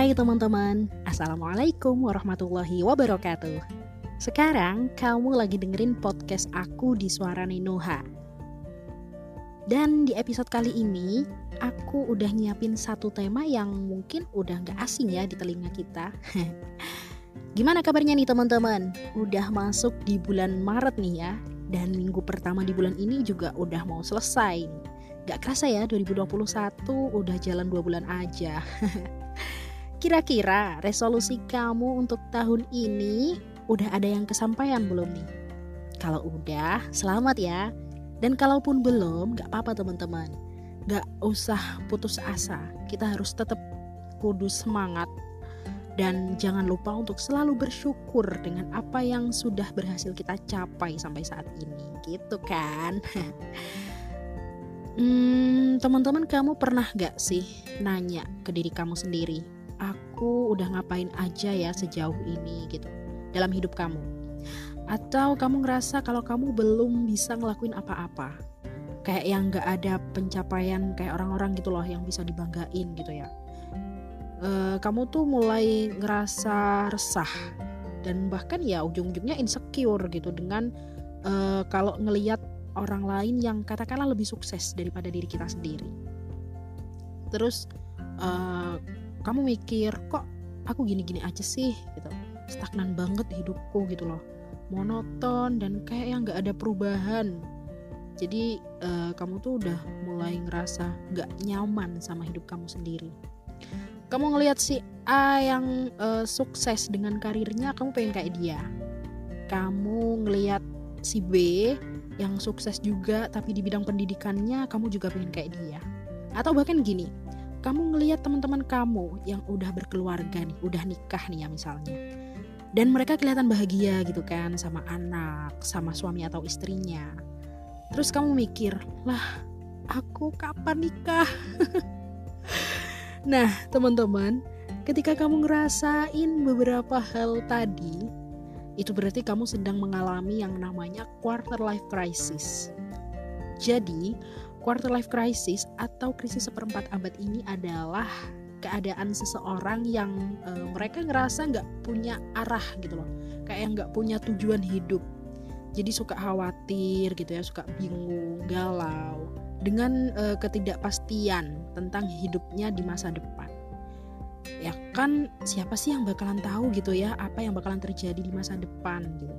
Hai teman-teman, Assalamualaikum warahmatullahi wabarakatuh. Sekarang kamu lagi dengerin podcast aku di Suara Ninoha. Dan di episode kali ini, aku udah nyiapin satu tema yang mungkin udah gak asing ya di telinga kita. Gimana kabarnya nih teman-teman? Udah masuk di bulan Maret nih ya Dan minggu pertama di bulan ini juga udah mau selesai. Gak kerasa ya 2021 udah jalan dua bulan aja Kira-kira resolusi kamu untuk tahun ini udah ada yang kesampaian belum nih? Kalau udah, selamat ya. Dan kalaupun belum, gak apa-apa teman-teman. Gak usah putus asa. Kita harus tetap kudus semangat. Dan jangan lupa untuk selalu bersyukur dengan apa yang sudah berhasil kita capai sampai saat ini. Gitu kan? hmm, teman-teman kamu pernah gak sih nanya ke diri kamu sendiri? Aku udah ngapain aja ya sejauh ini gitu dalam hidup kamu? Atau kamu ngerasa kalau kamu belum bisa ngelakuin apa-apa? Kayak yang gak ada pencapaian kayak orang-orang gitu loh yang bisa dibanggain gitu ya. E, kamu tuh mulai ngerasa resah dan bahkan ya ujung-ujungnya insecure gitu dengan e, kalau ngeliat orang lain yang katakanlah lebih sukses daripada diri kita sendiri. Terus uh, kamu mikir kok aku gini-gini aja sih? Gitu. Stagnan banget hidupku gitu loh. Monoton dan kayak yang nggak ada perubahan. Jadi uh, kamu tuh udah mulai ngerasa nggak nyaman sama hidup kamu sendiri. Kamu ngelihat si A yang uh, sukses dengan karirnya kamu pengen kayak dia. Kamu ngelihat si B yang sukses juga tapi di bidang pendidikannya kamu juga pengen kayak dia. Atau bahkan gini kamu ngelihat teman-teman kamu yang udah berkeluarga nih, udah nikah nih ya misalnya. Dan mereka kelihatan bahagia gitu kan sama anak, sama suami atau istrinya. Terus kamu mikir, "Lah, aku kapan nikah?" nah, teman-teman, ketika kamu ngerasain beberapa hal tadi, itu berarti kamu sedang mengalami yang namanya quarter life crisis. Jadi, Quarter life crisis atau krisis seperempat abad ini adalah keadaan seseorang yang e, mereka ngerasa nggak punya arah gitu loh, kayak nggak punya tujuan hidup. Jadi suka khawatir gitu ya, suka bingung, galau dengan e, ketidakpastian tentang hidupnya di masa depan. Ya kan siapa sih yang bakalan tahu gitu ya apa yang bakalan terjadi di masa depan gitu.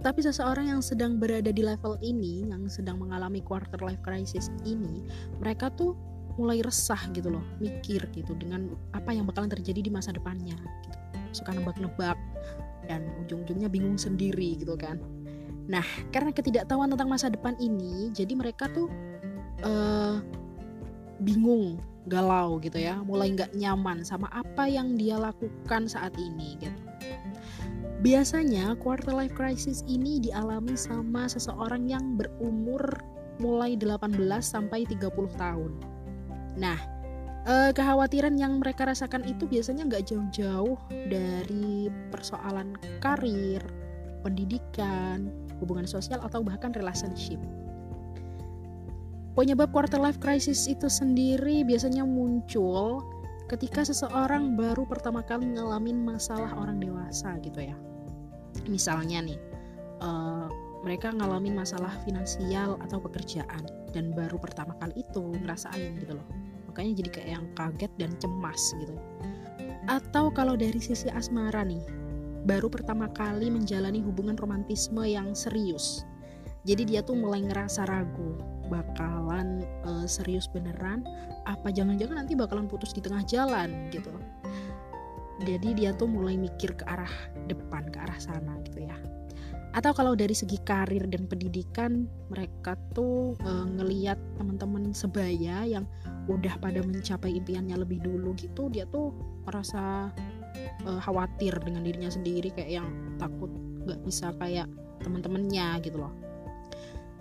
Tapi seseorang yang sedang berada di level ini, yang sedang mengalami quarter life crisis ini, mereka tuh mulai resah gitu loh, mikir gitu dengan apa yang bakalan terjadi di masa depannya. Gitu. Suka nebak-nebak dan ujung-ujungnya bingung sendiri gitu kan. Nah, karena ketidaktahuan tentang masa depan ini, jadi mereka tuh uh, bingung, galau gitu ya, mulai nggak nyaman sama apa yang dia lakukan saat ini gitu. Biasanya quarter life crisis ini dialami sama seseorang yang berumur mulai 18 sampai 30 tahun. Nah, eh, kekhawatiran yang mereka rasakan itu biasanya nggak jauh-jauh dari persoalan karir, pendidikan, hubungan sosial atau bahkan relationship. Penyebab quarter life crisis itu sendiri biasanya muncul ketika seseorang baru pertama kali ngalamin masalah orang dewasa gitu ya misalnya nih uh, mereka ngalamin masalah finansial atau pekerjaan dan baru pertama kali itu ngerasain gitu loh. Makanya jadi kayak yang kaget dan cemas gitu. Atau kalau dari sisi asmara nih baru pertama kali menjalani hubungan romantisme yang serius. Jadi dia tuh mulai ngerasa ragu bakalan uh, serius beneran apa jangan-jangan nanti bakalan putus di tengah jalan gitu jadi dia tuh mulai mikir ke arah depan ke arah sana gitu ya. Atau kalau dari segi karir dan pendidikan mereka tuh e, ngeliat teman-teman sebaya yang udah pada mencapai impiannya lebih dulu gitu dia tuh merasa e, khawatir dengan dirinya sendiri kayak yang takut nggak bisa kayak teman-temannya gitu loh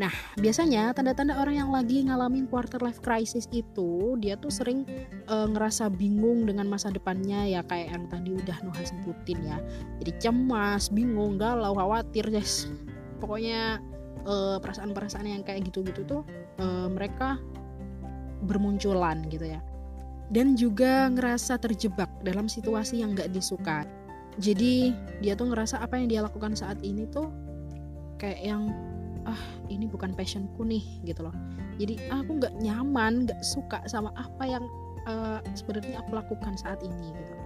Nah, biasanya tanda-tanda orang yang lagi ngalamin quarter life crisis itu dia tuh sering e, ngerasa bingung dengan masa depannya ya kayak yang tadi udah Nuha sebutin ya. Jadi cemas, bingung, galau, khawatir, guys. Pokoknya perasaan perasaan-perasaan yang kayak gitu-gitu tuh e, mereka bermunculan gitu ya. dan juga ngerasa terjebak dalam situasi yang gak disuka jadi dia tuh ngerasa apa yang dia lakukan saat ini tuh kayak yang ah ini bukan passionku nih gitu loh jadi aku nggak nyaman nggak suka sama apa yang uh, sebenarnya aku lakukan saat ini gitu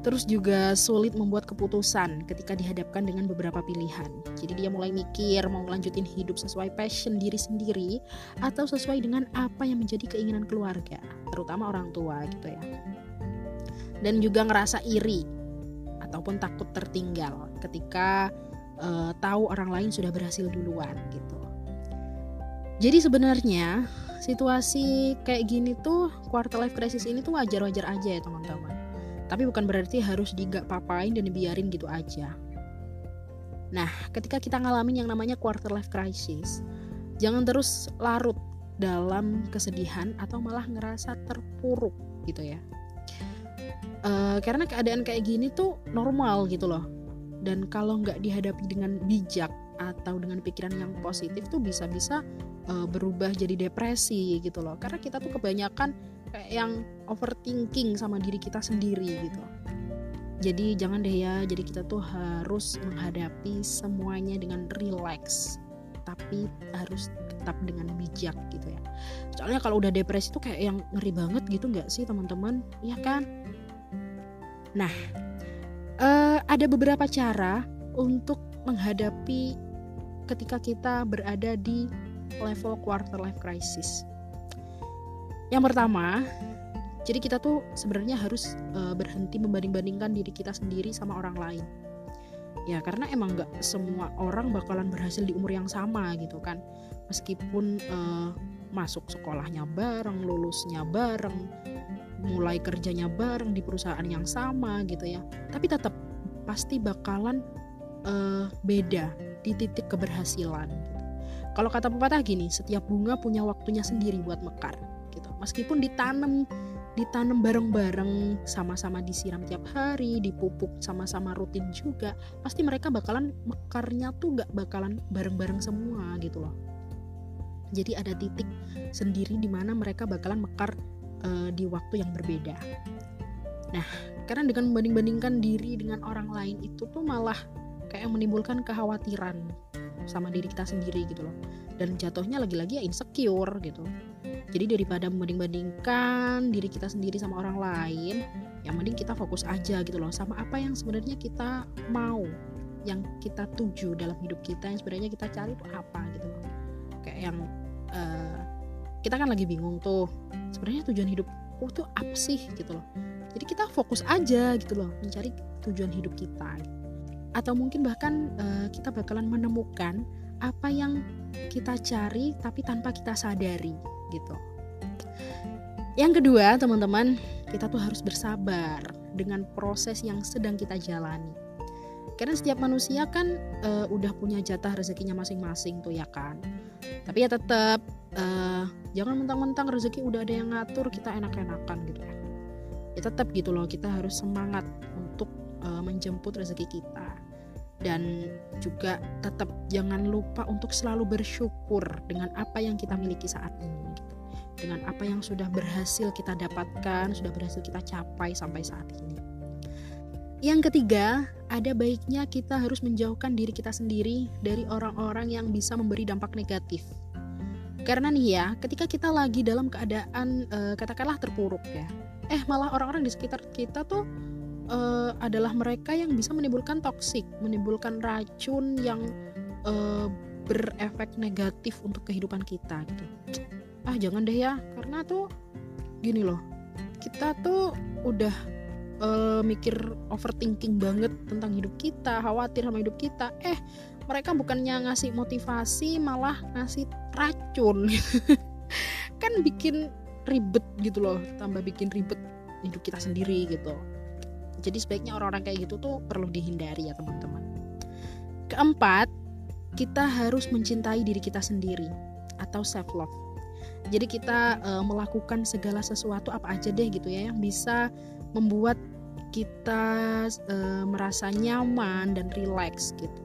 Terus juga sulit membuat keputusan ketika dihadapkan dengan beberapa pilihan. Jadi dia mulai mikir mau melanjutin hidup sesuai passion diri sendiri atau sesuai dengan apa yang menjadi keinginan keluarga, terutama orang tua gitu ya. Dan juga ngerasa iri ataupun takut tertinggal ketika uh, tahu orang lain sudah berhasil duluan gitu. Jadi sebenarnya situasi kayak gini tuh quarter life crisis ini tuh wajar-wajar aja ya teman-teman tapi bukan berarti harus digak papain dan dibiarin gitu aja. Nah, ketika kita ngalamin yang namanya quarter life crisis, jangan terus larut dalam kesedihan atau malah ngerasa terpuruk gitu ya. E, karena keadaan kayak gini tuh normal gitu loh. Dan kalau nggak dihadapi dengan bijak atau dengan pikiran yang positif tuh bisa-bisa e, berubah jadi depresi gitu loh. Karena kita tuh kebanyakan kayak yang overthinking sama diri kita sendiri gitu jadi jangan deh ya jadi kita tuh harus menghadapi semuanya dengan relax tapi harus tetap dengan bijak gitu ya. Soalnya kalau udah depresi tuh kayak yang ngeri banget gitu nggak sih teman-teman? Ya kan? Nah uh, ada beberapa cara untuk menghadapi ketika kita berada di level quarter life crisis yang pertama, jadi kita tuh sebenarnya harus uh, berhenti membanding-bandingkan diri kita sendiri sama orang lain. Ya karena emang nggak semua orang bakalan berhasil di umur yang sama gitu kan. Meskipun uh, masuk sekolahnya bareng, lulusnya bareng, mulai kerjanya bareng di perusahaan yang sama gitu ya. Tapi tetap pasti bakalan uh, beda di titik keberhasilan. Gitu. Kalau kata pepatah gini, setiap bunga punya waktunya sendiri buat mekar meskipun ditanam ditanam bareng-bareng sama-sama disiram tiap hari dipupuk sama-sama rutin juga pasti mereka bakalan mekarnya tuh gak bakalan bareng-bareng semua gitu loh jadi ada titik sendiri di mana mereka bakalan mekar uh, di waktu yang berbeda. Nah karena dengan membanding-bandingkan diri dengan orang lain itu tuh malah kayak menimbulkan kekhawatiran sama diri kita sendiri gitu loh. Dan jatuhnya lagi-lagi ya insecure gitu. Jadi daripada membanding-bandingkan diri kita sendiri sama orang lain yang mending kita fokus aja gitu loh sama apa yang sebenarnya kita mau yang kita tuju dalam hidup kita yang sebenarnya kita cari itu apa gitu loh. Kayak yang uh, kita kan lagi bingung tuh sebenarnya tujuan hidupku tuh apa sih gitu loh jadi kita fokus aja gitu loh mencari tujuan hidup kita atau mungkin bahkan uh, kita bakalan menemukan apa yang kita cari tapi tanpa kita sadari gitu. Yang kedua, teman-teman, kita tuh harus bersabar dengan proses yang sedang kita jalani. Karena setiap manusia kan uh, udah punya jatah rezekinya masing-masing tuh ya kan. Tapi ya tetap uh, jangan mentang-mentang rezeki udah ada yang ngatur kita enak-enakan gitu ya. Ya tetap gitu loh kita harus semangat untuk uh, menjemput rezeki kita dan juga tetap jangan lupa untuk selalu bersyukur dengan apa yang kita miliki saat ini gitu. dengan apa yang sudah berhasil kita dapatkan sudah berhasil kita capai sampai saat ini yang ketiga ada baiknya kita harus menjauhkan diri kita sendiri dari orang-orang yang bisa memberi dampak negatif karena nih ya ketika kita lagi dalam keadaan uh, katakanlah terpuruk ya eh malah orang-orang di sekitar kita tuh uh, adalah mereka yang bisa menimbulkan toksik, menimbulkan racun yang uh, berefek negatif untuk kehidupan kita gitu. Ah jangan deh ya, karena tuh gini loh, kita tuh udah uh, mikir overthinking banget tentang hidup kita, khawatir sama hidup kita. Eh mereka bukannya ngasih motivasi, malah ngasih racun. kan bikin ribet gitu loh, tambah bikin ribet hidup kita sendiri gitu. Jadi sebaiknya orang-orang kayak gitu tuh perlu dihindari ya teman-teman. Keempat kita harus mencintai diri kita sendiri atau self love. Jadi kita e, melakukan segala sesuatu apa aja deh gitu ya yang bisa membuat kita e, merasa nyaman dan relax gitu.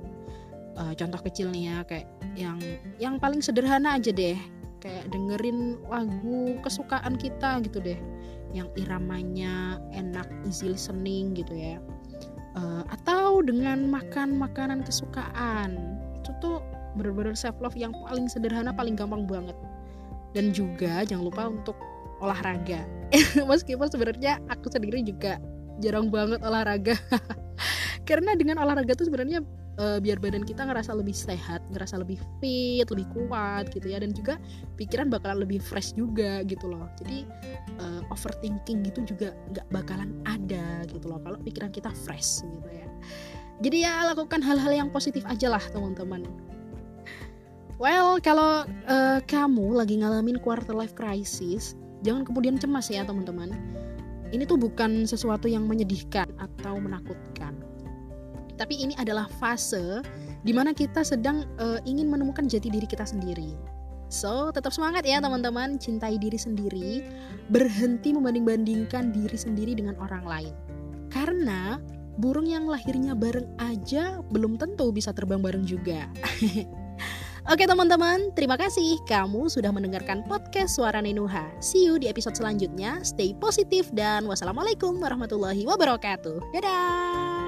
E, contoh kecil nih ya kayak yang yang paling sederhana aja deh. Kayak dengerin lagu kesukaan kita gitu deh. Yang iramanya enak easy listening gitu ya. Uh, atau dengan makan makanan kesukaan. Itu tuh bener-bener self love yang paling sederhana paling gampang banget. Dan juga jangan lupa untuk olahraga. Meskipun sebenarnya aku sendiri juga jarang banget olahraga. Karena dengan olahraga tuh sebenarnya uh, biar badan kita ngerasa lebih sehat, ngerasa lebih fit, lebih kuat gitu ya dan juga pikiran bakalan lebih fresh juga gitu loh. Jadi uh, overthinking gitu juga nggak bakalan ada gitu loh kalau pikiran kita fresh gitu ya. Jadi ya lakukan hal-hal yang positif aja lah teman-teman. Well, kalau uh, kamu lagi ngalamin quarter life crisis, jangan kemudian cemas ya teman-teman. Ini tuh bukan sesuatu yang menyedihkan atau menakutkan tapi ini adalah fase di mana kita sedang uh, ingin menemukan jati diri kita sendiri. So, tetap semangat ya teman-teman, cintai diri sendiri, berhenti membanding-bandingkan diri sendiri dengan orang lain. Karena burung yang lahirnya bareng aja belum tentu bisa terbang bareng juga. Oke teman-teman, terima kasih kamu sudah mendengarkan podcast Suara Nenuha. See you di episode selanjutnya. Stay positif dan wassalamualaikum warahmatullahi wabarakatuh. Dadah!